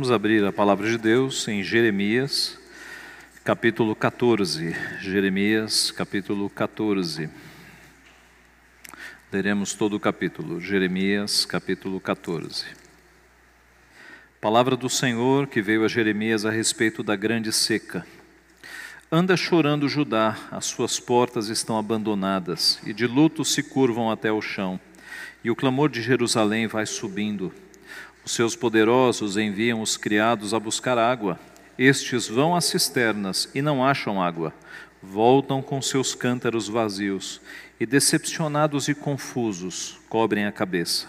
Vamos abrir a palavra de Deus em Jeremias, capítulo 14. Jeremias, capítulo 14. Leremos todo o capítulo. Jeremias, capítulo 14. Palavra do Senhor que veio a Jeremias a respeito da grande seca. Anda chorando Judá, as suas portas estão abandonadas, e de luto se curvam até o chão, e o clamor de Jerusalém vai subindo. Os seus poderosos enviam os criados a buscar água. Estes vão às cisternas e não acham água. Voltam com seus cântaros vazios e, decepcionados e confusos, cobrem a cabeça.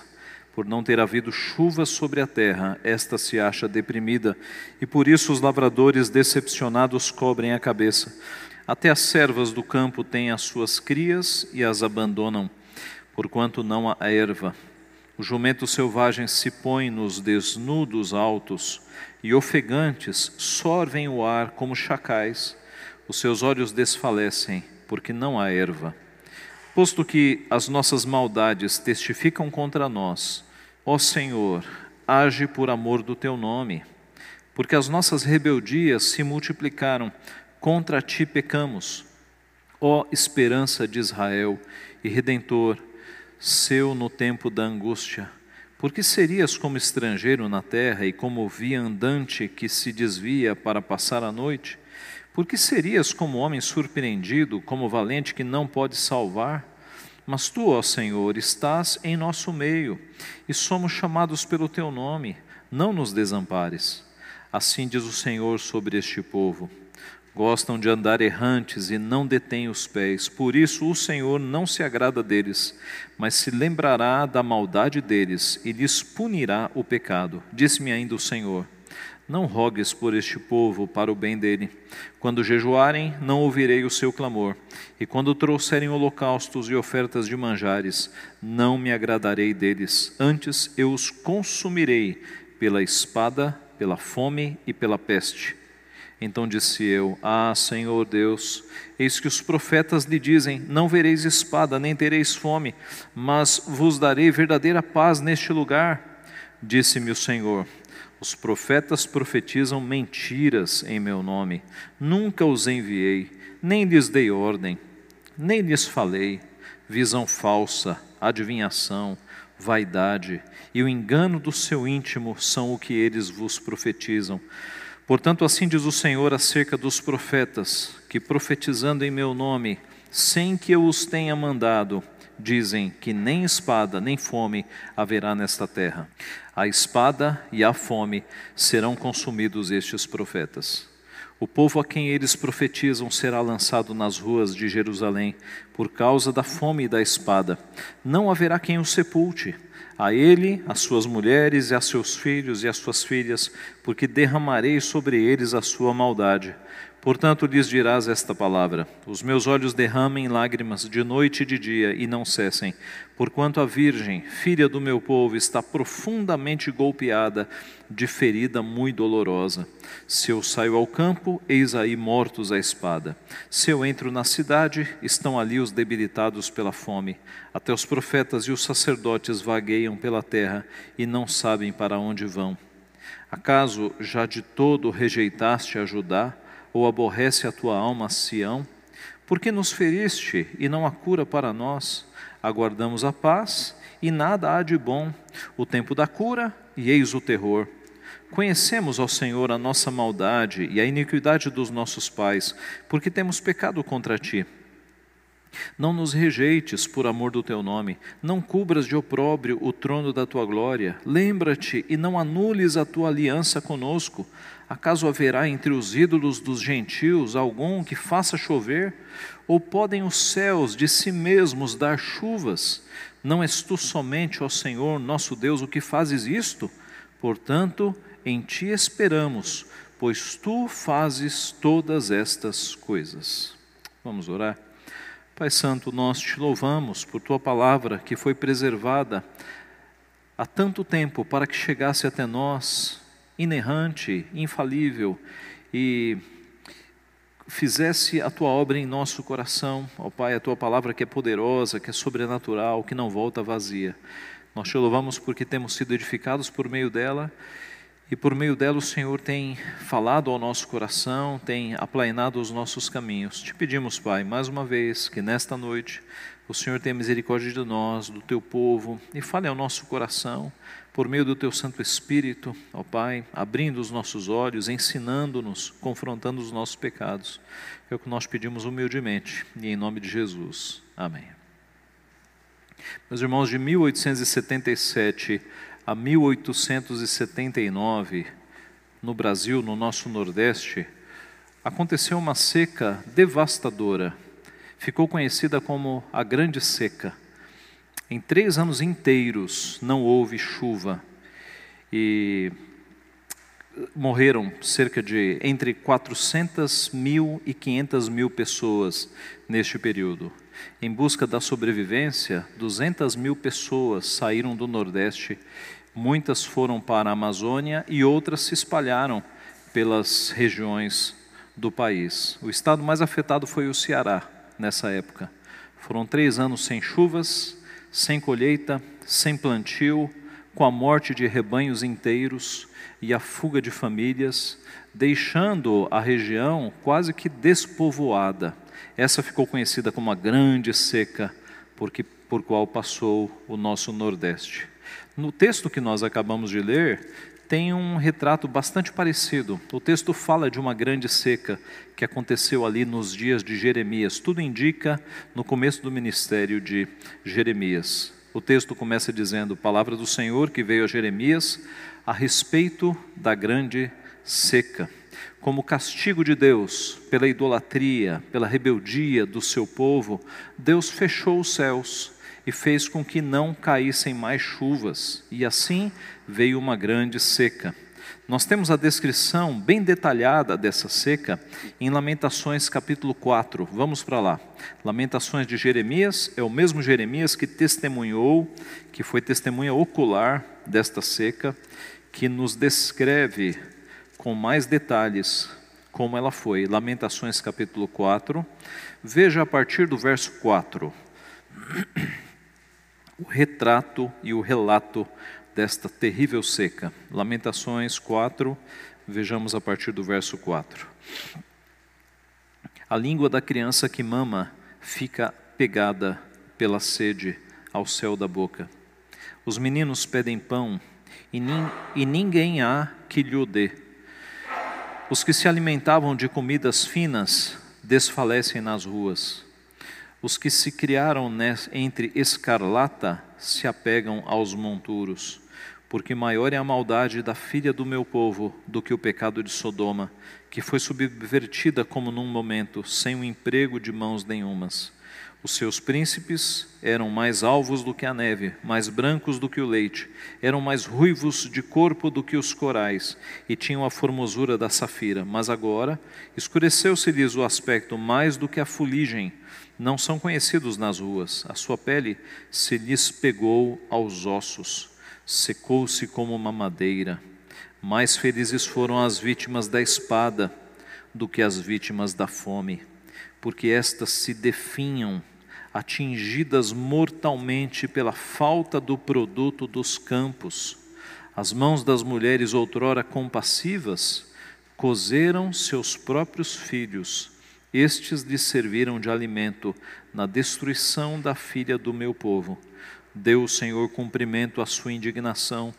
Por não ter havido chuva sobre a terra, esta se acha deprimida, e por isso os lavradores decepcionados cobrem a cabeça. Até as servas do campo têm as suas crias e as abandonam, porquanto não há erva. Os jumentos selvagens se põem nos desnudos altos e ofegantes sorvem o ar como chacais. Os seus olhos desfalecem, porque não há erva. Posto que as nossas maldades testificam contra nós, ó Senhor, age por amor do teu nome, porque as nossas rebeldias se multiplicaram, contra ti pecamos. Ó esperança de Israel e redentor, seu no tempo da angústia. Porque serias como estrangeiro na terra e como viandante que se desvia para passar a noite? Porque serias como homem surpreendido, como valente que não pode salvar? Mas tu, ó Senhor, estás em nosso meio e somos chamados pelo teu nome, não nos desampares. Assim diz o Senhor sobre este povo Gostam de andar errantes e não detêm os pés. Por isso o Senhor não se agrada deles, mas se lembrará da maldade deles e lhes punirá o pecado. Disse-me ainda o Senhor: Não rogues por este povo para o bem dele. Quando jejuarem, não ouvirei o seu clamor. E quando trouxerem holocaustos e ofertas de manjares, não me agradarei deles. Antes eu os consumirei pela espada, pela fome e pela peste então disse eu: Ah, Senhor Deus, eis que os profetas lhe dizem: Não vereis espada, nem tereis fome, mas vos darei verdadeira paz neste lugar. Disse-me o Senhor: Os profetas profetizam mentiras em meu nome. Nunca os enviei, nem lhes dei ordem, nem lhes falei. Visão falsa, adivinhação, vaidade e o engano do seu íntimo são o que eles vos profetizam. Portanto, assim diz o Senhor acerca dos profetas, que profetizando em meu nome, sem que eu os tenha mandado, dizem que nem espada nem fome haverá nesta terra. A espada e a fome serão consumidos estes profetas. O povo a quem eles profetizam será lançado nas ruas de Jerusalém por causa da fome e da espada. Não haverá quem o sepulte a ele, as suas mulheres e a seus filhos e as suas filhas, porque derramarei sobre eles a sua maldade. Portanto, lhes dirás esta palavra: Os meus olhos derramem lágrimas de noite e de dia e não cessem, porquanto a Virgem, filha do meu povo, está profundamente golpeada de ferida muito dolorosa. Se eu saio ao campo, eis aí mortos à espada. Se eu entro na cidade, estão ali os debilitados pela fome. Até os profetas e os sacerdotes vagueiam pela terra e não sabem para onde vão. Acaso já de todo rejeitaste a Judá? ou aborrece a tua alma Sião? Porque nos feriste e não há cura para nós? Aguardamos a paz e nada há de bom, o tempo da cura e eis o terror. Conhecemos, ó Senhor, a nossa maldade e a iniquidade dos nossos pais, porque temos pecado contra ti. Não nos rejeites por amor do teu nome, não cubras de opróbrio o trono da tua glória. Lembra-te e não anules a tua aliança conosco. Acaso haverá entre os ídolos dos gentios algum que faça chover? Ou podem os céus de si mesmos dar chuvas? Não és tu somente, ó Senhor, nosso Deus, o que fazes isto? Portanto, em ti esperamos, pois tu fazes todas estas coisas. Vamos orar? Pai Santo, nós te louvamos por tua palavra que foi preservada há tanto tempo para que chegasse até nós inerrante, infalível e fizesse a tua obra em nosso coração, ó Pai, a tua palavra que é poderosa, que é sobrenatural, que não volta vazia. Nós te louvamos porque temos sido edificados por meio dela e por meio dela o Senhor tem falado ao nosso coração, tem aplainado os nossos caminhos. Te pedimos, Pai, mais uma vez, que nesta noite o Senhor tenha misericórdia de nós, do teu povo, e fale ao nosso coração, por meio do teu Santo Espírito, ó Pai, abrindo os nossos olhos, ensinando-nos, confrontando os nossos pecados. É o que nós pedimos humildemente, e em nome de Jesus. Amém. Meus irmãos, de 1877 a 1879, no Brasil, no nosso Nordeste, aconteceu uma seca devastadora. Ficou conhecida como a Grande Seca. Em três anos inteiros não houve chuva e morreram cerca de entre 400 mil e 500 mil pessoas neste período. Em busca da sobrevivência, 200 mil pessoas saíram do Nordeste, muitas foram para a Amazônia e outras se espalharam pelas regiões do país. O estado mais afetado foi o Ceará nessa época. Foram três anos sem chuvas, sem colheita, sem plantio, com a morte de rebanhos inteiros e a fuga de famílias, deixando a região quase que despovoada. Essa ficou conhecida como a Grande Seca, porque por qual passou o nosso Nordeste. No texto que nós acabamos de ler, tem um retrato bastante parecido. O texto fala de uma grande seca que aconteceu ali nos dias de Jeremias. Tudo indica no começo do ministério de Jeremias. O texto começa dizendo: Palavra do Senhor que veio a Jeremias a respeito da grande seca como castigo de Deus pela idolatria, pela rebeldia do seu povo, Deus fechou os céus e fez com que não caíssem mais chuvas, e assim veio uma grande seca. Nós temos a descrição bem detalhada dessa seca em Lamentações capítulo 4. Vamos para lá. Lamentações de Jeremias é o mesmo Jeremias que testemunhou, que foi testemunha ocular desta seca, que nos descreve com mais detalhes como ela foi. Lamentações capítulo 4. Veja a partir do verso 4 o retrato e o relato desta terrível seca. Lamentações 4, vejamos a partir do verso 4. A língua da criança que mama fica pegada pela sede ao céu da boca. Os meninos pedem pão e, nin, e ninguém há que lhe o dê. Os que se alimentavam de comidas finas desfalecem nas ruas. Os que se criaram entre escarlata se apegam aos monturos, porque maior é a maldade da filha do meu povo do que o pecado de Sodoma, que foi subvertida como num momento, sem o emprego de mãos nenhumas. Os seus príncipes eram mais alvos do que a neve, mais brancos do que o leite, eram mais ruivos de corpo do que os corais, e tinham a formosura da safira. Mas agora escureceu-se-lhes o aspecto mais do que a fuligem, não são conhecidos nas ruas, a sua pele se lhes pegou aos ossos, secou-se como uma madeira. Mais felizes foram as vítimas da espada do que as vítimas da fome, porque estas se definham atingidas mortalmente pela falta do produto dos campos. As mãos das mulheres outrora compassivas cozeram seus próprios filhos, estes lhes serviram de alimento na destruição da filha do meu povo. Deu o Senhor cumprimento à sua indignação,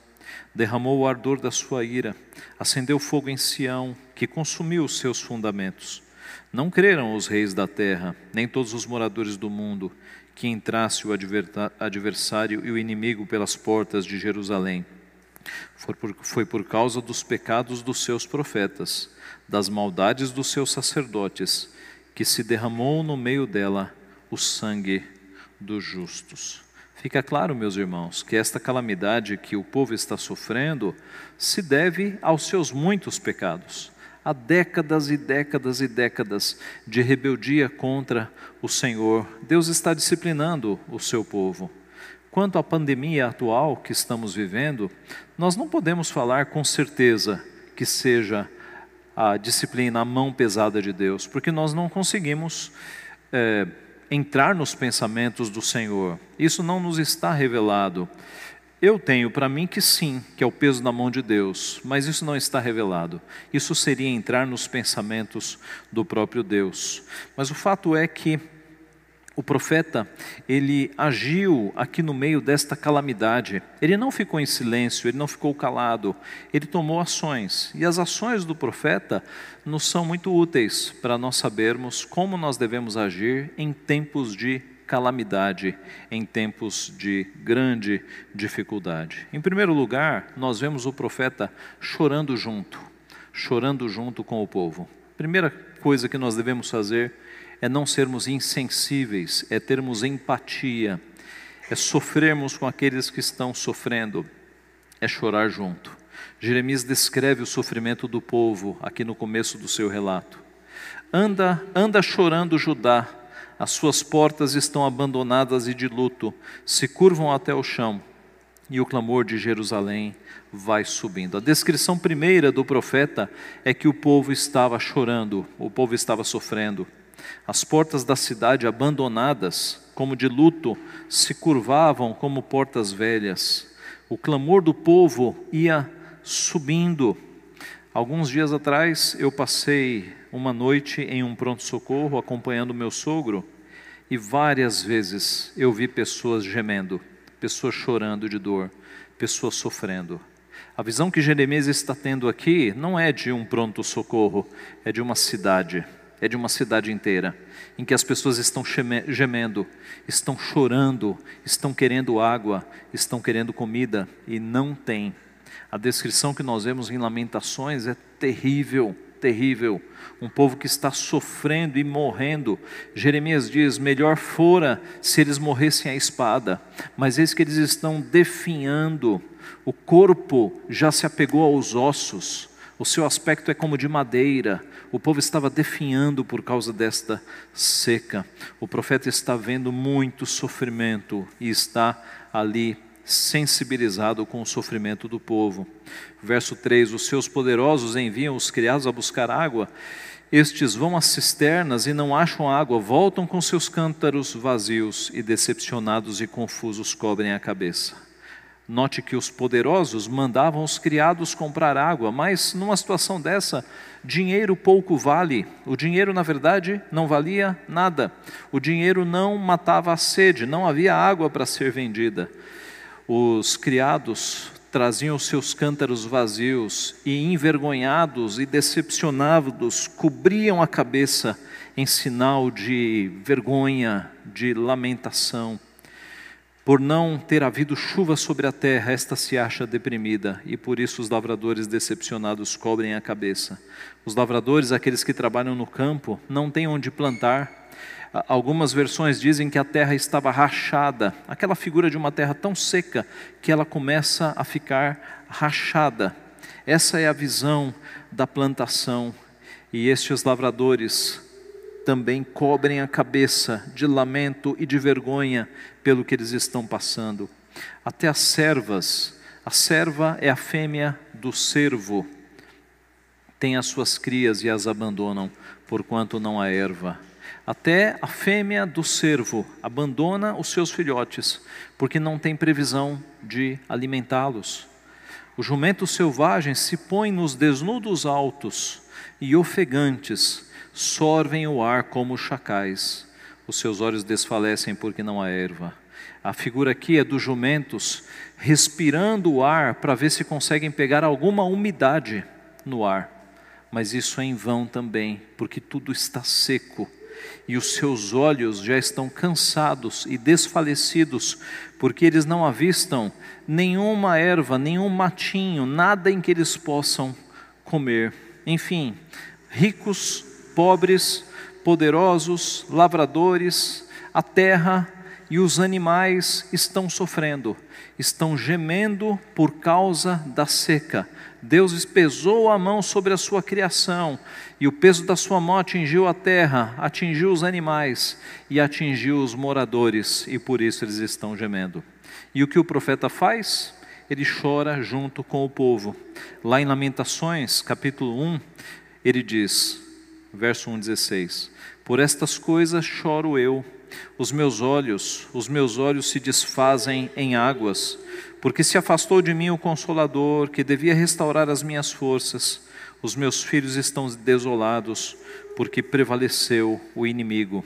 derramou o ardor da sua ira, acendeu fogo em Sião, que consumiu os seus fundamentos. Não creram os reis da terra, nem todos os moradores do mundo, que entrasse o adversário e o inimigo pelas portas de Jerusalém. Foi por, foi por causa dos pecados dos seus profetas, das maldades dos seus sacerdotes, que se derramou no meio dela o sangue dos justos. Fica claro, meus irmãos, que esta calamidade que o povo está sofrendo se deve aos seus muitos pecados há décadas e décadas e décadas de rebeldia contra o Senhor. Deus está disciplinando o seu povo. Quanto à pandemia atual que estamos vivendo, nós não podemos falar com certeza que seja a disciplina, a mão pesada de Deus, porque nós não conseguimos é, entrar nos pensamentos do Senhor. Isso não nos está revelado. Eu tenho para mim que sim, que é o peso na mão de Deus, mas isso não está revelado. Isso seria entrar nos pensamentos do próprio Deus. Mas o fato é que o profeta, ele agiu aqui no meio desta calamidade. Ele não ficou em silêncio, ele não ficou calado, ele tomou ações. E as ações do profeta nos são muito úteis para nós sabermos como nós devemos agir em tempos de calamidade, em tempos de grande dificuldade. Em primeiro lugar, nós vemos o profeta chorando junto, chorando junto com o povo. Primeira coisa que nós devemos fazer é não sermos insensíveis, é termos empatia, é sofrermos com aqueles que estão sofrendo, é chorar junto. Jeremias descreve o sofrimento do povo aqui no começo do seu relato. Anda, anda chorando Judá, as suas portas estão abandonadas e de luto, se curvam até o chão, e o clamor de Jerusalém vai subindo. A descrição primeira do profeta é que o povo estava chorando, o povo estava sofrendo. As portas da cidade abandonadas, como de luto, se curvavam como portas velhas. O clamor do povo ia subindo. Alguns dias atrás eu passei uma noite em um pronto-socorro acompanhando meu sogro e várias vezes eu vi pessoas gemendo, pessoas chorando de dor, pessoas sofrendo. A visão que Jeremias está tendo aqui não é de um pronto-socorro, é de uma cidade é de uma cidade inteira, em que as pessoas estão gemendo, estão chorando, estão querendo água, estão querendo comida e não tem. A descrição que nós vemos em Lamentações é terrível, terrível. Um povo que está sofrendo e morrendo. Jeremias diz: melhor fora se eles morressem à espada, mas eis que eles estão definhando, o corpo já se apegou aos ossos, o seu aspecto é como de madeira, o povo estava definhando por causa desta seca. O profeta está vendo muito sofrimento e está ali sensibilizado com o sofrimento do povo. Verso 3: Os seus poderosos enviam os criados a buscar água. Estes vão às cisternas e não acham água, voltam com seus cântaros vazios e decepcionados e confusos cobrem a cabeça. Note que os poderosos mandavam os criados comprar água, mas numa situação dessa, dinheiro pouco vale. O dinheiro, na verdade, não valia nada. O dinheiro não matava a sede, não havia água para ser vendida. Os criados traziam seus cântaros vazios e, envergonhados e decepcionados, cobriam a cabeça em sinal de vergonha, de lamentação. Por não ter havido chuva sobre a terra, esta se acha deprimida, e por isso os lavradores decepcionados cobrem a cabeça. Os lavradores, aqueles que trabalham no campo, não têm onde plantar. Algumas versões dizem que a terra estava rachada, aquela figura de uma terra tão seca que ela começa a ficar rachada. Essa é a visão da plantação. E estes lavradores também cobrem a cabeça de lamento e de vergonha pelo que eles estão passando. Até as servas, a serva é a fêmea do servo, tem as suas crias e as abandonam, porquanto não há erva. Até a fêmea do servo abandona os seus filhotes, porque não tem previsão de alimentá-los. Os jumentos selvagens se põem nos desnudos altos e ofegantes, sorvem o ar como chacais. Os seus olhos desfalecem porque não há erva. A figura aqui é dos jumentos respirando o ar para ver se conseguem pegar alguma umidade no ar. Mas isso é em vão também, porque tudo está seco e os seus olhos já estão cansados e desfalecidos, porque eles não avistam nenhuma erva, nenhum matinho, nada em que eles possam comer. Enfim, ricos pobres, poderosos, lavradores, a terra e os animais estão sofrendo, estão gemendo por causa da seca. Deus pesou a mão sobre a sua criação, e o peso da sua mão atingiu a terra, atingiu os animais e atingiu os moradores, e por isso eles estão gemendo. E o que o profeta faz? Ele chora junto com o povo. Lá em Lamentações, capítulo 1, ele diz: verso 1,16: Por estas coisas choro eu. Os meus olhos, os meus olhos se desfazem em águas, porque se afastou de mim o consolador, que devia restaurar as minhas forças. Os meus filhos estão desolados, porque prevaleceu o inimigo.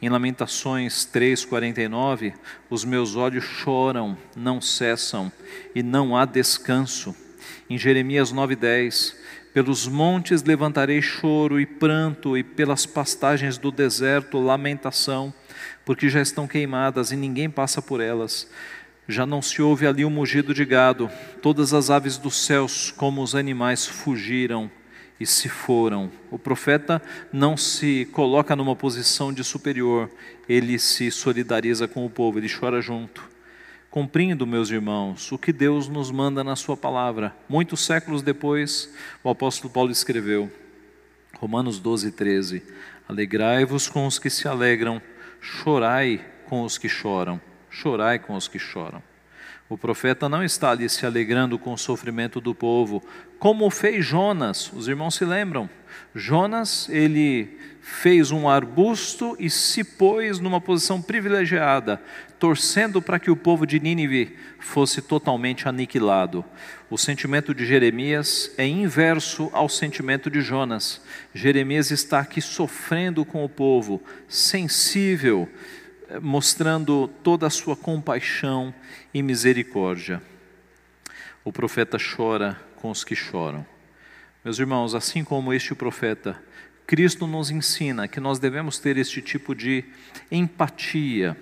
Em Lamentações 3:49, os meus olhos choram, não cessam, e não há descanso. Em Jeremias 9:10, pelos montes levantarei choro e pranto, e pelas pastagens do deserto lamentação, porque já estão queimadas e ninguém passa por elas. Já não se ouve ali o mugido de gado, todas as aves dos céus, como os animais, fugiram e se foram. O profeta não se coloca numa posição de superior, ele se solidariza com o povo, ele chora junto. Cumprindo, meus irmãos, o que Deus nos manda na Sua palavra. Muitos séculos depois, o apóstolo Paulo escreveu, Romanos 12, 13: Alegrai-vos com os que se alegram, chorai com os que choram, chorai com os que choram. O profeta não está ali se alegrando com o sofrimento do povo, como fez Jonas. Os irmãos se lembram? Jonas, ele fez um arbusto e se pôs numa posição privilegiada, torcendo para que o povo de Nínive fosse totalmente aniquilado. O sentimento de Jeremias é inverso ao sentimento de Jonas. Jeremias está aqui sofrendo com o povo, sensível, mostrando toda a sua compaixão e misericórdia. O profeta chora com os que choram. Meus irmãos, assim como este profeta, Cristo nos ensina que nós devemos ter este tipo de empatia,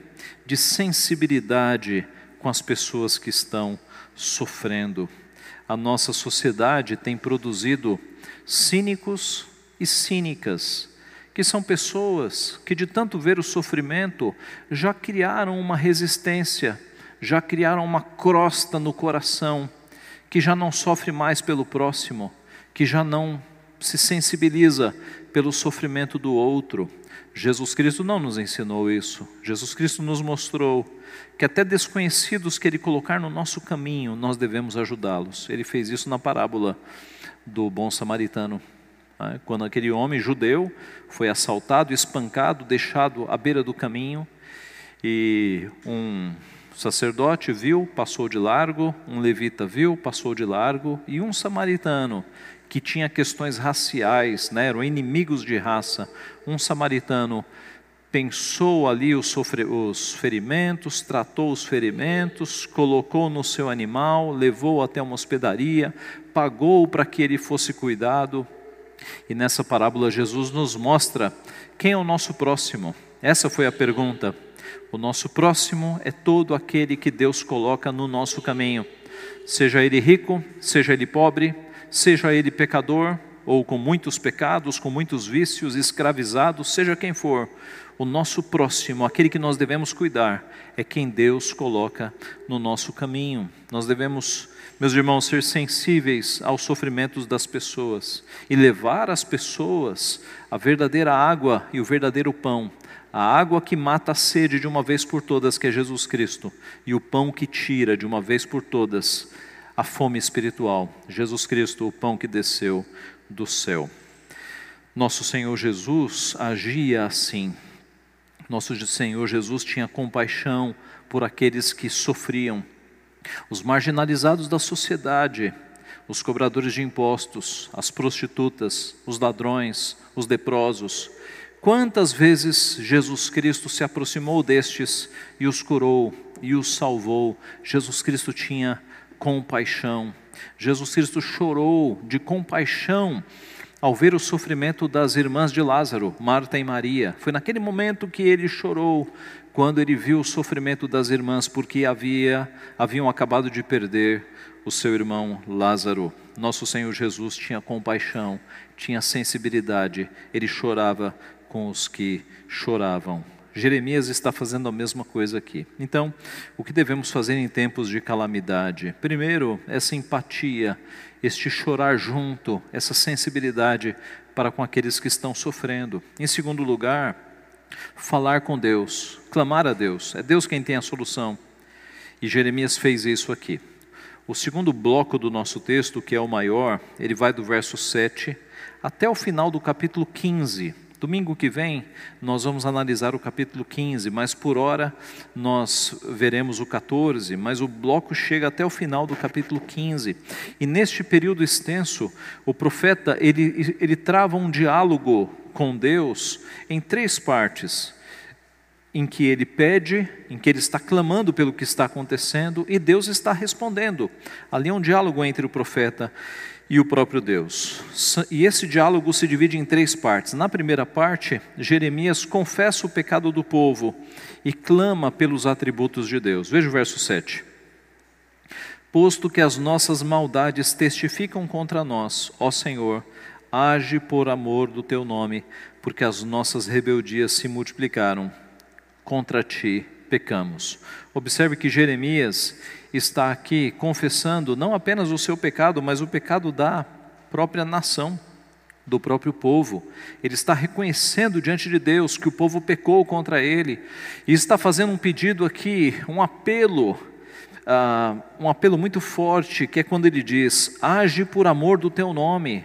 de sensibilidade com as pessoas que estão sofrendo. A nossa sociedade tem produzido cínicos e cínicas que são pessoas que, de tanto ver o sofrimento, já criaram uma resistência, já criaram uma crosta no coração, que já não sofre mais pelo próximo, que já não se sensibiliza pelo sofrimento do outro. Jesus Cristo não nos ensinou isso. Jesus Cristo nos mostrou que até desconhecidos que Ele colocar no nosso caminho, nós devemos ajudá-los. Ele fez isso na parábola do bom samaritano. Né? Quando aquele homem judeu foi assaltado, espancado, deixado à beira do caminho, e um sacerdote viu, passou de largo, um levita viu, passou de largo, e um samaritano que tinha questões raciais, né, eram inimigos de raça, um samaritano pensou ali os, os ferimentos, tratou os ferimentos, colocou no seu animal, levou até uma hospedaria, pagou para que ele fosse cuidado, e nessa parábola, Jesus nos mostra quem é o nosso próximo. Essa foi a pergunta. O nosso próximo é todo aquele que Deus coloca no nosso caminho, seja ele rico, seja ele pobre, seja ele pecador ou com muitos pecados, com muitos vícios, escravizado, seja quem for. O nosso próximo, aquele que nós devemos cuidar, é quem Deus coloca no nosso caminho. Nós devemos meus irmãos, ser sensíveis aos sofrimentos das pessoas e levar as pessoas a verdadeira água e o verdadeiro pão, a água que mata a sede de uma vez por todas, que é Jesus Cristo, e o pão que tira de uma vez por todas a fome espiritual, Jesus Cristo, o pão que desceu do céu. Nosso Senhor Jesus agia assim. Nosso Senhor Jesus tinha compaixão por aqueles que sofriam os marginalizados da sociedade, os cobradores de impostos, as prostitutas, os ladrões, os leprosos. Quantas vezes Jesus Cristo se aproximou destes e os curou e os salvou? Jesus Cristo tinha compaixão. Jesus Cristo chorou de compaixão ao ver o sofrimento das irmãs de Lázaro, Marta e Maria. Foi naquele momento que ele chorou, quando ele viu o sofrimento das irmãs, porque havia, haviam acabado de perder o seu irmão Lázaro. Nosso Senhor Jesus tinha compaixão, tinha sensibilidade, ele chorava com os que choravam. Jeremias está fazendo a mesma coisa aqui. Então, o que devemos fazer em tempos de calamidade? Primeiro, essa empatia, este chorar junto, essa sensibilidade para com aqueles que estão sofrendo. Em segundo lugar, falar com Deus, clamar a Deus. É Deus quem tem a solução. E Jeremias fez isso aqui. O segundo bloco do nosso texto, que é o maior, ele vai do verso 7 até o final do capítulo 15. Domingo que vem nós vamos analisar o capítulo 15, mas por hora nós veremos o 14, mas o bloco chega até o final do capítulo 15. E neste período extenso, o profeta ele, ele trava um diálogo com Deus em três partes em que ele pede, em que ele está clamando pelo que está acontecendo e Deus está respondendo. Ali é um diálogo entre o profeta e o próprio Deus. E esse diálogo se divide em três partes. Na primeira parte, Jeremias confessa o pecado do povo e clama pelos atributos de Deus. Veja o verso 7. Posto que as nossas maldades testificam contra nós, ó Senhor, age por amor do teu nome, porque as nossas rebeldias se multiplicaram. Contra ti pecamos. Observe que Jeremias está aqui confessando não apenas o seu pecado, mas o pecado da própria nação, do próprio povo. Ele está reconhecendo diante de Deus que o povo pecou contra ele e está fazendo um pedido aqui, um apelo, uh, um apelo muito forte, que é quando ele diz: age por amor do teu nome.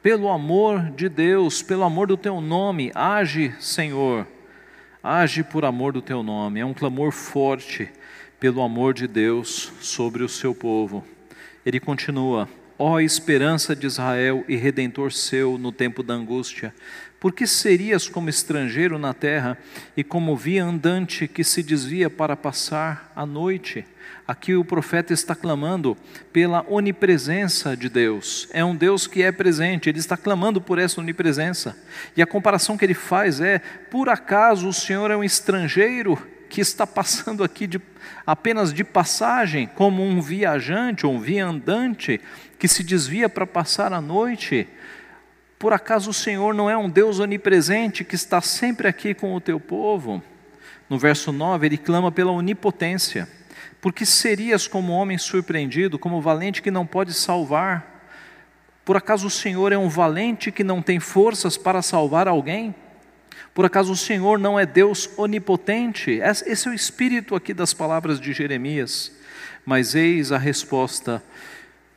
Pelo amor de Deus, pelo amor do teu nome, age, Senhor. Age por amor do teu nome. É um clamor forte pelo amor de Deus sobre o seu povo. Ele continua: Ó esperança de Israel e redentor seu no tempo da angústia, por que serias como estrangeiro na terra e como via andante que se desvia para passar a noite? Aqui o profeta está clamando pela onipresença de Deus. É um Deus que é presente, ele está clamando por essa onipresença. E a comparação que ele faz é: por acaso o Senhor é um estrangeiro que está passando aqui de, apenas de passagem, como um viajante ou um viandante que se desvia para passar a noite. Por acaso o Senhor não é um Deus onipresente que está sempre aqui com o teu povo? No verso 9, ele clama pela onipotência. Porque serias como homem surpreendido, como valente que não pode salvar? Por acaso o Senhor é um valente que não tem forças para salvar alguém? Por acaso o Senhor não é Deus onipotente? Esse é o espírito aqui das palavras de Jeremias. Mas eis a resposta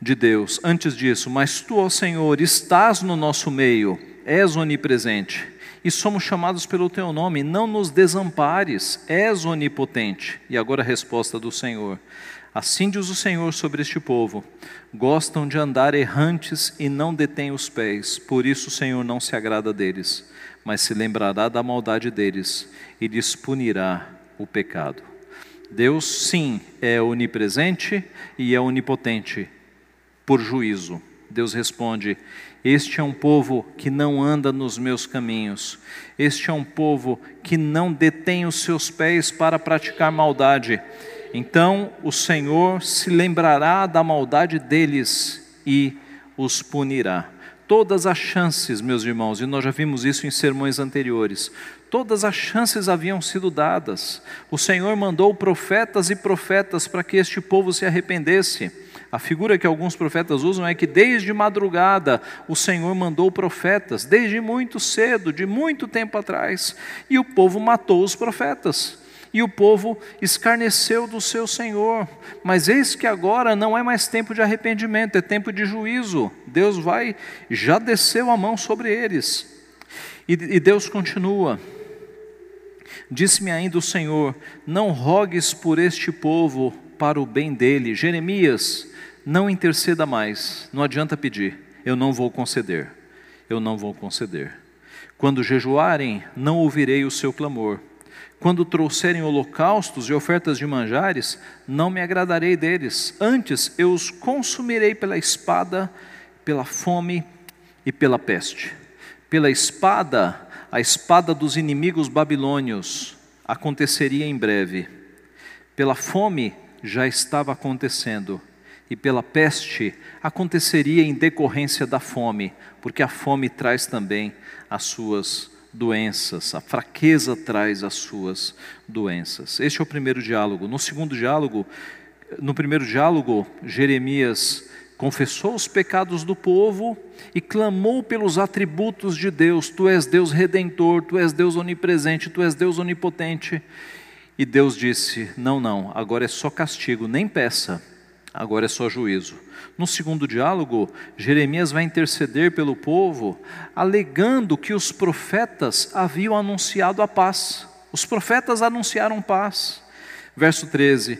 de Deus. Antes disso, mas tu, ó Senhor, estás no nosso meio, és onipresente, e somos chamados pelo teu nome, não nos desampares, és onipotente. E agora a resposta do Senhor. Assim diz o Senhor sobre este povo: gostam de andar errantes e não detêm os pés, por isso o Senhor não se agrada deles mas se lembrará da maldade deles e lhes punirá o pecado. Deus, sim, é onipresente e é onipotente por juízo. Deus responde: Este é um povo que não anda nos meus caminhos, este é um povo que não detém os seus pés para praticar maldade. Então o Senhor se lembrará da maldade deles e os punirá todas as chances, meus irmãos, e nós já vimos isso em sermões anteriores, todas as chances haviam sido dadas. O Senhor mandou profetas e profetas para que este povo se arrependesse. A figura que alguns profetas usam é que desde madrugada o Senhor mandou profetas, desde muito cedo, de muito tempo atrás, e o povo matou os profetas e o povo escarneceu do seu Senhor. Mas eis que agora não é mais tempo de arrependimento, é tempo de juízo. Deus vai, já desceu a mão sobre eles. E, e Deus continua. Disse-me ainda o Senhor: Não rogues por este povo para o bem dele. Jeremias, não interceda mais, não adianta pedir, eu não vou conceder. Eu não vou conceder. Quando jejuarem, não ouvirei o seu clamor quando trouxerem holocaustos e ofertas de manjares, não me agradarei deles. Antes eu os consumirei pela espada, pela fome e pela peste. Pela espada, a espada dos inimigos babilônios aconteceria em breve. Pela fome já estava acontecendo. E pela peste aconteceria em decorrência da fome, porque a fome traz também as suas doenças, a fraqueza traz as suas doenças. Este é o primeiro diálogo. No segundo diálogo, no primeiro diálogo, Jeremias confessou os pecados do povo e clamou pelos atributos de Deus. Tu és Deus redentor, tu és Deus onipresente, tu és Deus onipotente. E Deus disse: Não, não, agora é só castigo, nem peça. agora é só juízo. No segundo diálogo, Jeremias vai interceder pelo povo, alegando que os profetas haviam anunciado a paz. Os profetas anunciaram paz. Verso 13: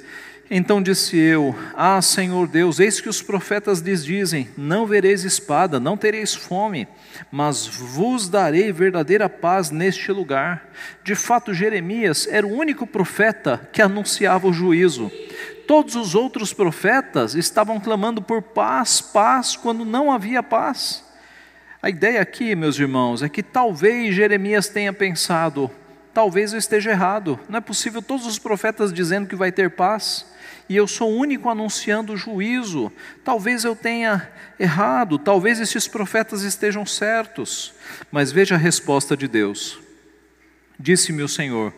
então disse eu: Ah, Senhor Deus, eis que os profetas lhes dizem: Não vereis espada, não tereis fome, mas vos darei verdadeira paz neste lugar. De fato, Jeremias era o único profeta que anunciava o juízo. Todos os outros profetas estavam clamando por paz, paz, quando não havia paz. A ideia aqui, meus irmãos, é que talvez Jeremias tenha pensado: talvez eu esteja errado, não é possível todos os profetas dizendo que vai ter paz e eu sou o único anunciando o juízo. Talvez eu tenha errado, talvez esses profetas estejam certos. Mas veja a resposta de Deus. Disse-me o Senhor: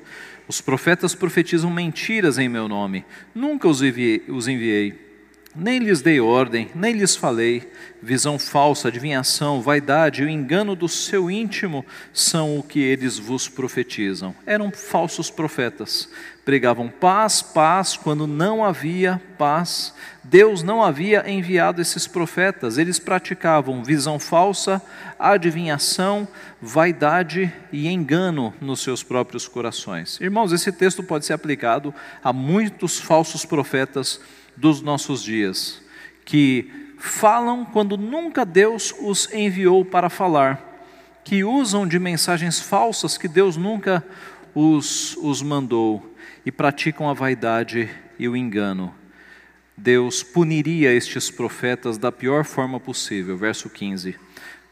os profetas profetizam mentiras em meu nome, nunca os enviei. Os enviei. Nem lhes dei ordem, nem lhes falei. Visão falsa, adivinhação, vaidade e o engano do seu íntimo são o que eles vos profetizam. Eram falsos profetas. Pregavam paz, paz, quando não havia paz. Deus não havia enviado esses profetas. Eles praticavam visão falsa, adivinhação, vaidade e engano nos seus próprios corações. Irmãos, esse texto pode ser aplicado a muitos falsos profetas dos nossos dias, que falam quando nunca Deus os enviou para falar, que usam de mensagens falsas que Deus nunca os, os mandou e praticam a vaidade e o engano. Deus puniria estes profetas da pior forma possível. Verso 15.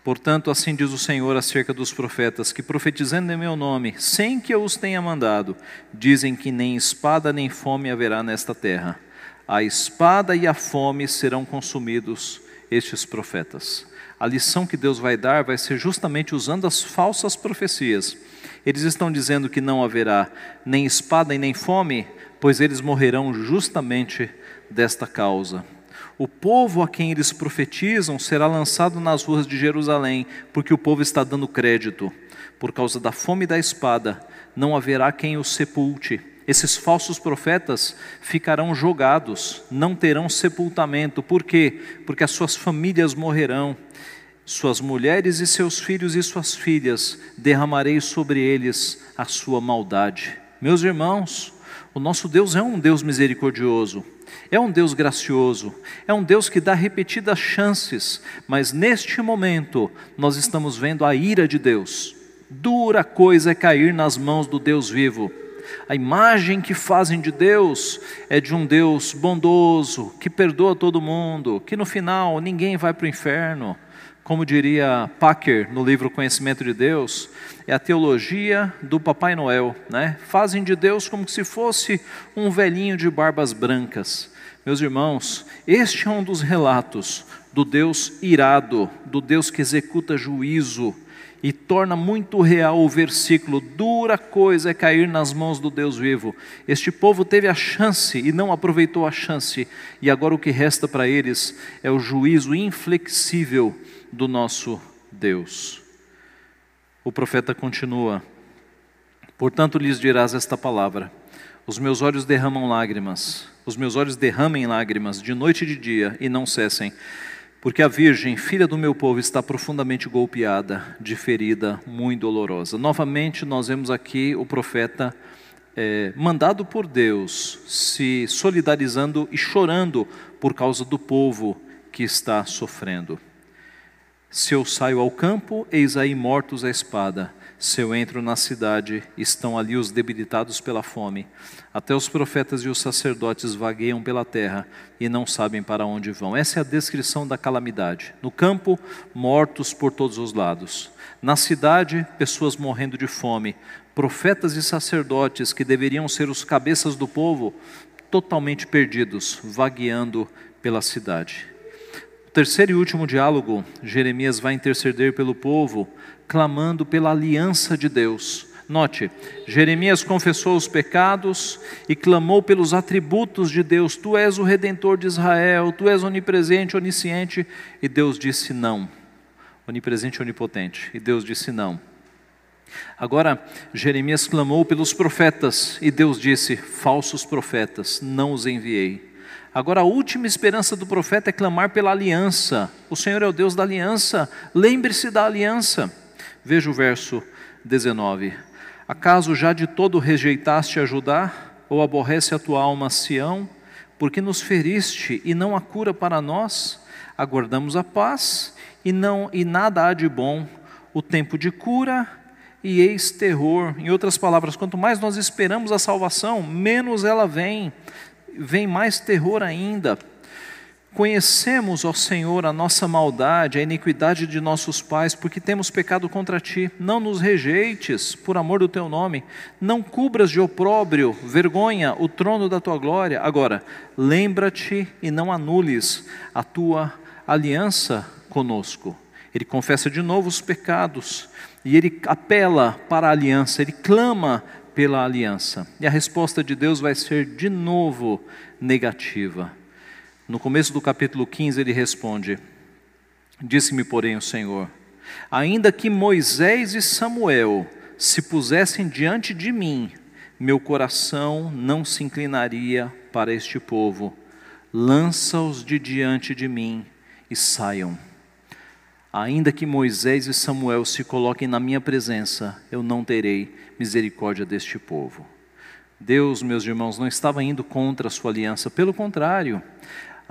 Portanto, assim diz o Senhor acerca dos profetas que, profetizando em meu nome, sem que eu os tenha mandado, dizem que nem espada nem fome haverá nesta terra a espada e a fome serão consumidos estes profetas. A lição que Deus vai dar vai ser justamente usando as falsas profecias. Eles estão dizendo que não haverá nem espada e nem fome, pois eles morrerão justamente desta causa. O povo a quem eles profetizam será lançado nas ruas de Jerusalém, porque o povo está dando crédito. Por causa da fome e da espada, não haverá quem os sepulte esses falsos profetas ficarão jogados, não terão sepultamento. Por quê? Porque as suas famílias morrerão, suas mulheres e seus filhos e suas filhas, derramarei sobre eles a sua maldade. Meus irmãos, o nosso Deus é um Deus misericordioso, é um Deus gracioso, é um Deus que dá repetidas chances, mas neste momento nós estamos vendo a ira de Deus. Dura coisa é cair nas mãos do Deus vivo. A imagem que fazem de Deus é de um Deus bondoso, que perdoa todo mundo, que no final ninguém vai para o inferno. Como diria Packer no livro Conhecimento de Deus, é a teologia do Papai Noel, né? Fazem de Deus como se fosse um velhinho de barbas brancas. Meus irmãos, este é um dos relatos do Deus irado, do Deus que executa juízo, e torna muito real o versículo: dura coisa é cair nas mãos do Deus vivo. Este povo teve a chance e não aproveitou a chance, e agora o que resta para eles é o juízo inflexível do nosso Deus. O profeta continua: Portanto lhes dirás esta palavra: Os meus olhos derramam lágrimas, os meus olhos derramem lágrimas de noite e de dia e não cessem porque a Virgem, filha do meu povo, está profundamente golpeada, de ferida muito dolorosa. Novamente, nós vemos aqui o profeta é, mandado por Deus, se solidarizando e chorando por causa do povo que está sofrendo. Se eu saio ao campo, eis aí mortos a espada se eu entro na cidade, estão ali os debilitados pela fome. Até os profetas e os sacerdotes vagueiam pela terra e não sabem para onde vão. Essa é a descrição da calamidade. No campo, mortos por todos os lados. Na cidade, pessoas morrendo de fome. Profetas e sacerdotes que deveriam ser os cabeças do povo, totalmente perdidos, vagueando pela cidade. O terceiro e último diálogo, Jeremias vai interceder pelo povo clamando pela aliança de Deus. Note, Jeremias confessou os pecados e clamou pelos atributos de Deus. Tu és o redentor de Israel, tu és onipresente, onisciente. E Deus disse não. Onipresente onipotente. E Deus disse não. Agora, Jeremias clamou pelos profetas e Deus disse: falsos profetas, não os enviei. Agora, a última esperança do profeta é clamar pela aliança. O Senhor é o Deus da aliança. Lembre-se da aliança. Veja o verso 19. Acaso já de todo rejeitaste a Judá? Ou aborrece a tua alma Sião? Porque nos feriste e não há cura para nós? Aguardamos a paz e não e nada há de bom. O tempo de cura e eis terror. Em outras palavras, quanto mais nós esperamos a salvação, menos ela vem vem mais terror ainda. Conhecemos, ó Senhor, a nossa maldade, a iniquidade de nossos pais, porque temos pecado contra ti. Não nos rejeites, por amor do teu nome. Não cubras de opróbrio, vergonha, o trono da tua glória. Agora, lembra-te e não anules a tua aliança conosco. Ele confessa de novo os pecados e ele apela para a aliança, ele clama pela aliança. E a resposta de Deus vai ser de novo negativa. No começo do capítulo 15 ele responde: Disse-me, porém, o Senhor: Ainda que Moisés e Samuel se pusessem diante de mim, meu coração não se inclinaria para este povo. Lança-os de diante de mim e saiam. Ainda que Moisés e Samuel se coloquem na minha presença, eu não terei misericórdia deste povo. Deus, meus irmãos, não estava indo contra a sua aliança, pelo contrário,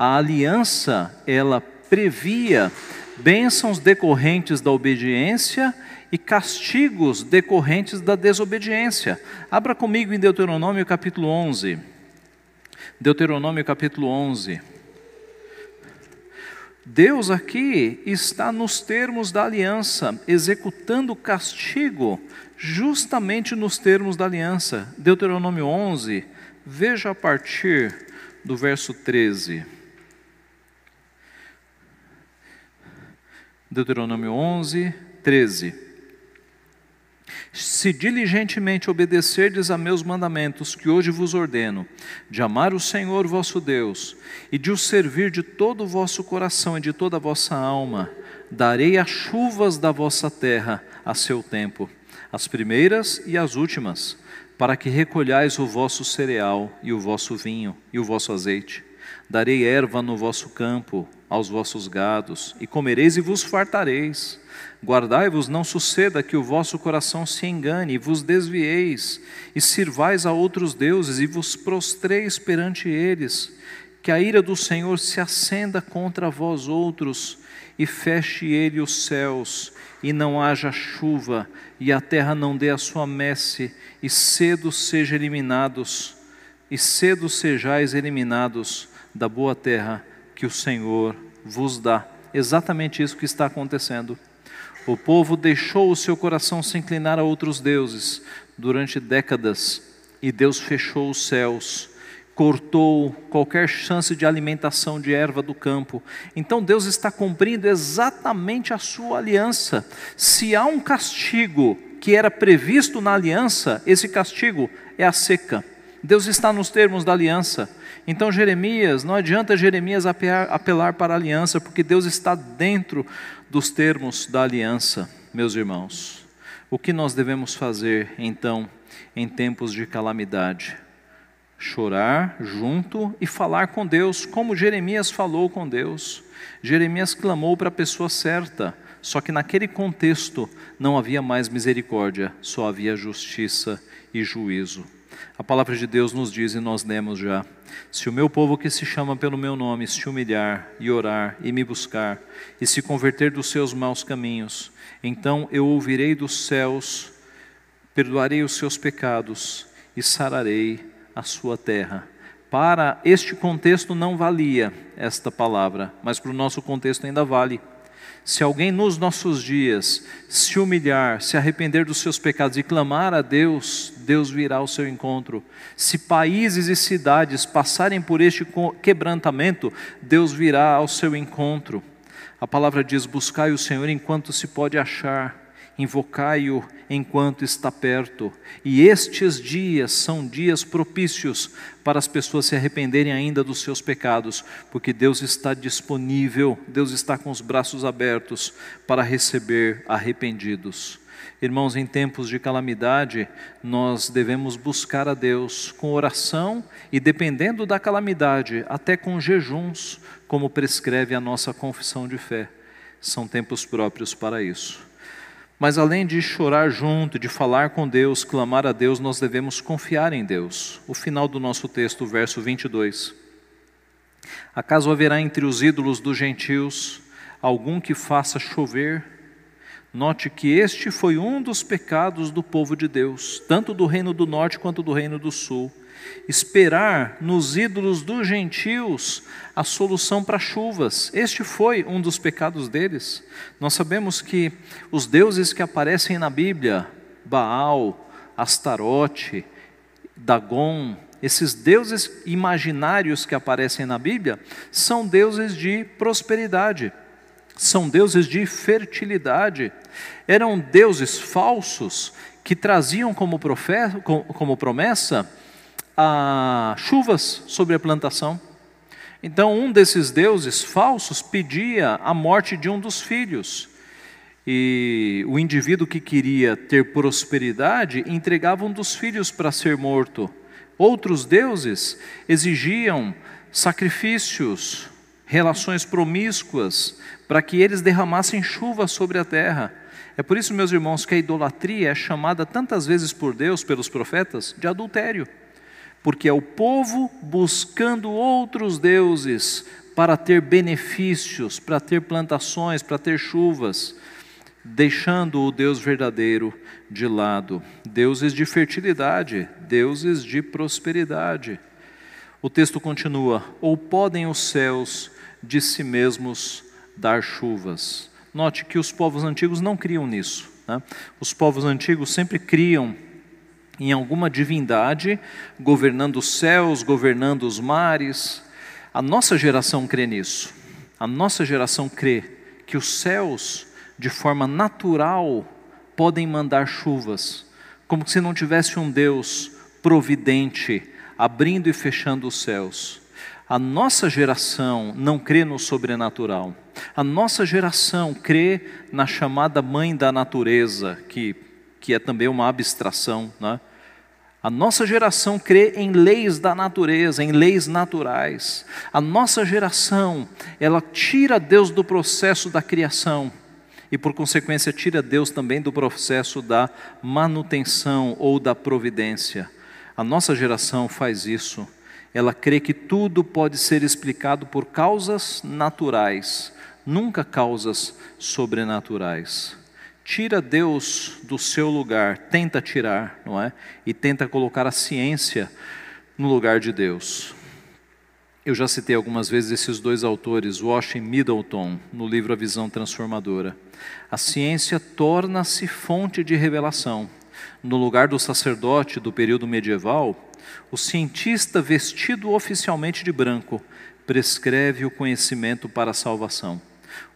a aliança, ela previa bênçãos decorrentes da obediência e castigos decorrentes da desobediência. Abra comigo em Deuteronômio capítulo 11. Deuteronômio capítulo 11. Deus aqui está nos termos da aliança, executando castigo justamente nos termos da aliança. Deuteronômio 11, veja a partir do verso 13. Deuteronômio 11, 13. Se diligentemente obedecerdes a meus mandamentos, que hoje vos ordeno, de amar o Senhor vosso Deus, e de o servir de todo o vosso coração e de toda a vossa alma, darei as chuvas da vossa terra a seu tempo, as primeiras e as últimas, para que recolhais o vosso cereal e o vosso vinho e o vosso azeite. Darei erva no vosso campo aos vossos gados, e comereis e vos fartareis. Guardai-vos, não suceda que o vosso coração se engane e vos desvieis, e sirvais a outros deuses e vos prostreis perante eles, que a ira do Senhor se acenda contra vós outros, e feche ele os céus, e não haja chuva, e a terra não dê a sua messe, e cedo sejam eliminados, e cedo sejais eliminados da boa terra que o Senhor vos dá. Exatamente isso que está acontecendo. O povo deixou o seu coração se inclinar a outros deuses durante décadas e Deus fechou os céus, cortou qualquer chance de alimentação de erva do campo. Então Deus está cumprindo exatamente a sua aliança. Se há um castigo que era previsto na aliança, esse castigo é a seca. Deus está nos termos da aliança. Então, Jeremias, não adianta Jeremias apelar para a aliança, porque Deus está dentro dos termos da aliança, meus irmãos. O que nós devemos fazer, então, em tempos de calamidade? Chorar junto e falar com Deus, como Jeremias falou com Deus. Jeremias clamou para a pessoa certa, só que naquele contexto não havia mais misericórdia, só havia justiça e juízo. A palavra de Deus nos diz, e nós lemos já: Se o meu povo que se chama pelo meu nome se humilhar e orar e me buscar, e se converter dos seus maus caminhos, então eu ouvirei dos céus, perdoarei os seus pecados e sararei a sua terra. Para este contexto não valia esta palavra, mas para o nosso contexto ainda vale. Se alguém nos nossos dias se humilhar, se arrepender dos seus pecados e clamar a Deus, Deus virá ao seu encontro. Se países e cidades passarem por este quebrantamento, Deus virá ao seu encontro. A palavra diz: Buscai o Senhor enquanto se pode achar, invocai-o enquanto está perto. E estes dias são dias propícios para as pessoas se arrependerem ainda dos seus pecados, porque Deus está disponível, Deus está com os braços abertos para receber arrependidos. Irmãos, em tempos de calamidade, nós devemos buscar a Deus com oração e, dependendo da calamidade, até com jejuns, como prescreve a nossa confissão de fé. São tempos próprios para isso. Mas além de chorar junto, de falar com Deus, clamar a Deus, nós devemos confiar em Deus. O final do nosso texto, verso 22. Acaso haverá entre os ídolos dos gentios algum que faça chover Note que este foi um dos pecados do povo de Deus, tanto do reino do norte quanto do reino do sul. Esperar nos ídolos dos gentios a solução para chuvas. Este foi um dos pecados deles. Nós sabemos que os deuses que aparecem na Bíblia, Baal, Astarote, Dagon, esses deuses imaginários que aparecem na Bíblia, são deuses de prosperidade são deuses de fertilidade, eram deuses falsos que traziam como, profeta, como promessa a chuvas sobre a plantação. Então, um desses deuses falsos pedia a morte de um dos filhos. E o indivíduo que queria ter prosperidade entregava um dos filhos para ser morto. Outros deuses exigiam sacrifícios, relações promíscuas, para que eles derramassem chuva sobre a terra. É por isso, meus irmãos, que a idolatria é chamada tantas vezes por Deus, pelos profetas, de adultério, porque é o povo buscando outros deuses para ter benefícios, para ter plantações, para ter chuvas, deixando o Deus verdadeiro de lado. Deuses de fertilidade, deuses de prosperidade. O texto continua: Ou podem os céus de si mesmos dar chuvas. Note que os povos antigos não criam nisso. Né? Os povos antigos sempre criam em alguma divindade governando os céus, governando os mares. A nossa geração crê nisso. A nossa geração crê que os céus, de forma natural, podem mandar chuvas, como se não tivesse um Deus providente abrindo e fechando os céus. A nossa geração não crê no sobrenatural. A nossa geração crê na chamada mãe da natureza, que, que é também uma abstração. Né? A nossa geração crê em leis da natureza, em leis naturais. A nossa geração, ela tira Deus do processo da criação e, por consequência, tira Deus também do processo da manutenção ou da providência. A nossa geração faz isso ela crê que tudo pode ser explicado por causas naturais, nunca causas sobrenaturais. Tira Deus do seu lugar, tenta tirar, não é? E tenta colocar a ciência no lugar de Deus. Eu já citei algumas vezes esses dois autores, Washington e Middleton, no livro A Visão Transformadora. A ciência torna-se fonte de revelação. No lugar do sacerdote do período medieval, o cientista vestido oficialmente de branco prescreve o conhecimento para a salvação.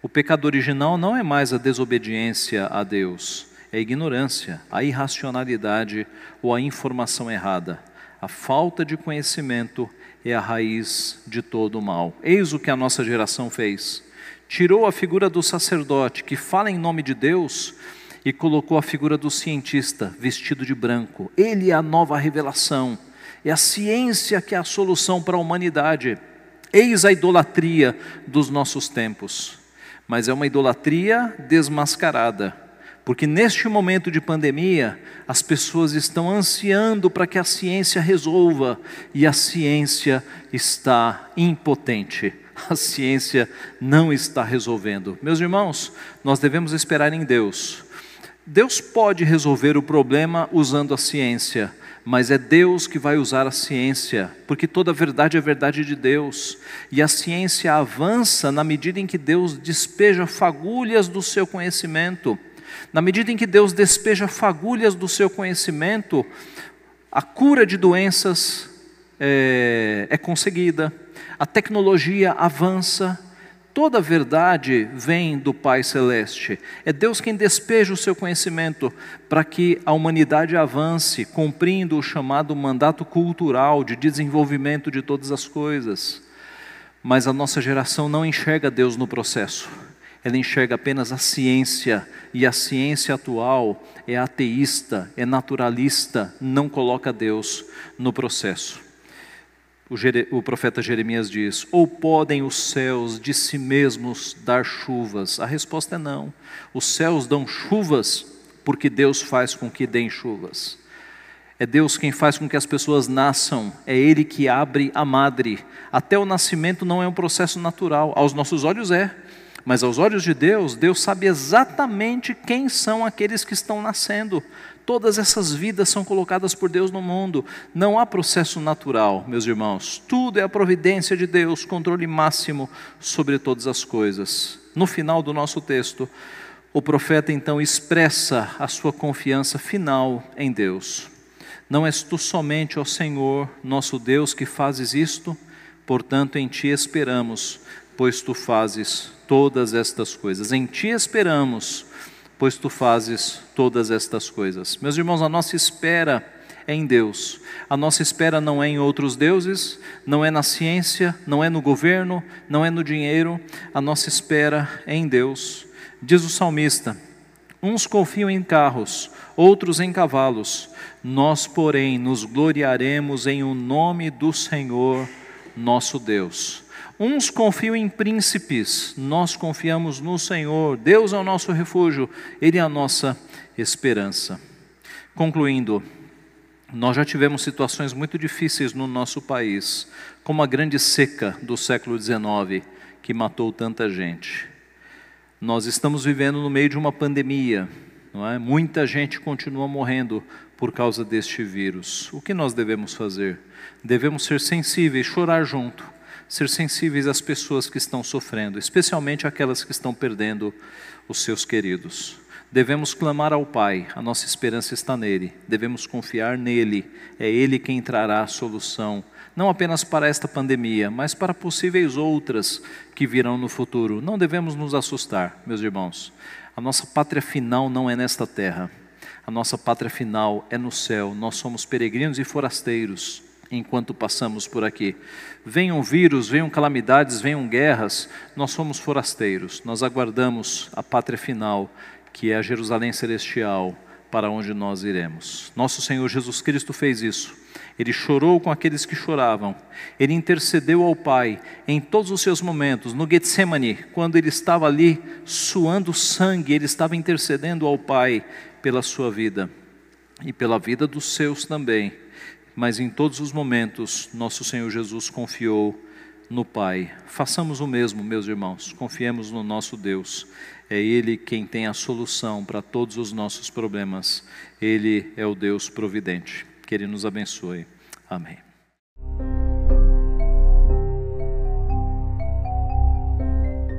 O pecado original não é mais a desobediência a Deus, é a ignorância, a irracionalidade ou a informação errada. A falta de conhecimento é a raiz de todo o mal. Eis o que a nossa geração fez. Tirou a figura do sacerdote que fala em nome de Deus e colocou a figura do cientista vestido de branco. Ele é a nova revelação é a ciência que é a solução para a humanidade. Eis a idolatria dos nossos tempos. Mas é uma idolatria desmascarada, porque neste momento de pandemia, as pessoas estão ansiando para que a ciência resolva e a ciência está impotente. A ciência não está resolvendo. Meus irmãos, nós devemos esperar em Deus. Deus pode resolver o problema usando a ciência, mas é Deus que vai usar a ciência, porque toda verdade é verdade de Deus, e a ciência avança na medida em que Deus despeja fagulhas do seu conhecimento. Na medida em que Deus despeja fagulhas do seu conhecimento, a cura de doenças é, é conseguida, a tecnologia avança, Toda verdade vem do Pai Celeste. É Deus quem despeja o seu conhecimento para que a humanidade avance, cumprindo o chamado mandato cultural de desenvolvimento de todas as coisas. Mas a nossa geração não enxerga Deus no processo. ela enxerga apenas a ciência, e a ciência atual é ateísta, é naturalista, não coloca Deus no processo. O, profeta Jeremias diz: Ou podem os céus de si mesmos dar chuvas? A resposta é não. Os céus dão chuvas porque Deus faz com que deem chuvas. É Deus quem faz com que as pessoas nasçam, é Ele que abre a madre. Até o nascimento não é um processo natural, aos nossos olhos é, mas aos olhos de Deus, Deus sabe exatamente quem são aqueles que estão nascendo. Todas essas vidas são colocadas por Deus no mundo. Não há processo natural, meus irmãos. Tudo é a providência de Deus, controle máximo sobre todas as coisas. No final do nosso texto, o profeta então expressa a sua confiança final em Deus. Não és tu somente, ó Senhor, nosso Deus, que fazes isto, portanto em ti esperamos, pois tu fazes todas estas coisas. Em ti esperamos, pois tu fazes todas estas coisas. Meus irmãos, a nossa espera é em Deus. A nossa espera não é em outros deuses, não é na ciência, não é no governo, não é no dinheiro. A nossa espera é em Deus. Diz o salmista: Uns confiam em carros, outros em cavalos. Nós, porém, nos gloriaremos em o nome do Senhor, nosso Deus. Uns confiam em príncipes, nós confiamos no Senhor. Deus é o nosso refúgio, Ele é a nossa esperança. Concluindo, nós já tivemos situações muito difíceis no nosso país, como a grande seca do século XIX, que matou tanta gente. Nós estamos vivendo no meio de uma pandemia, não é? Muita gente continua morrendo por causa deste vírus. O que nós devemos fazer? Devemos ser sensíveis, chorar junto, ser sensíveis às pessoas que estão sofrendo, especialmente aquelas que estão perdendo os seus queridos. Devemos clamar ao Pai, a nossa esperança está nele, devemos confiar nele, é ele quem trará a solução não apenas para esta pandemia, mas para possíveis outras que virão no futuro. Não devemos nos assustar, meus irmãos. A nossa pátria final não é nesta terra. A nossa pátria final é no céu. Nós somos peregrinos e forasteiros enquanto passamos por aqui. Venham vírus, venham calamidades, venham guerras, nós somos forasteiros. Nós aguardamos a pátria final, que é a Jerusalém celestial, para onde nós iremos. Nosso Senhor Jesus Cristo fez isso ele chorou com aqueles que choravam. Ele intercedeu ao Pai em todos os seus momentos. No Getsemane, quando ele estava ali suando sangue, ele estava intercedendo ao Pai pela sua vida e pela vida dos seus também. Mas em todos os momentos, nosso Senhor Jesus confiou no Pai. Façamos o mesmo, meus irmãos. Confiemos no nosso Deus. É Ele quem tem a solução para todos os nossos problemas. Ele é o Deus providente. Que Ele nos abençoe. Amém.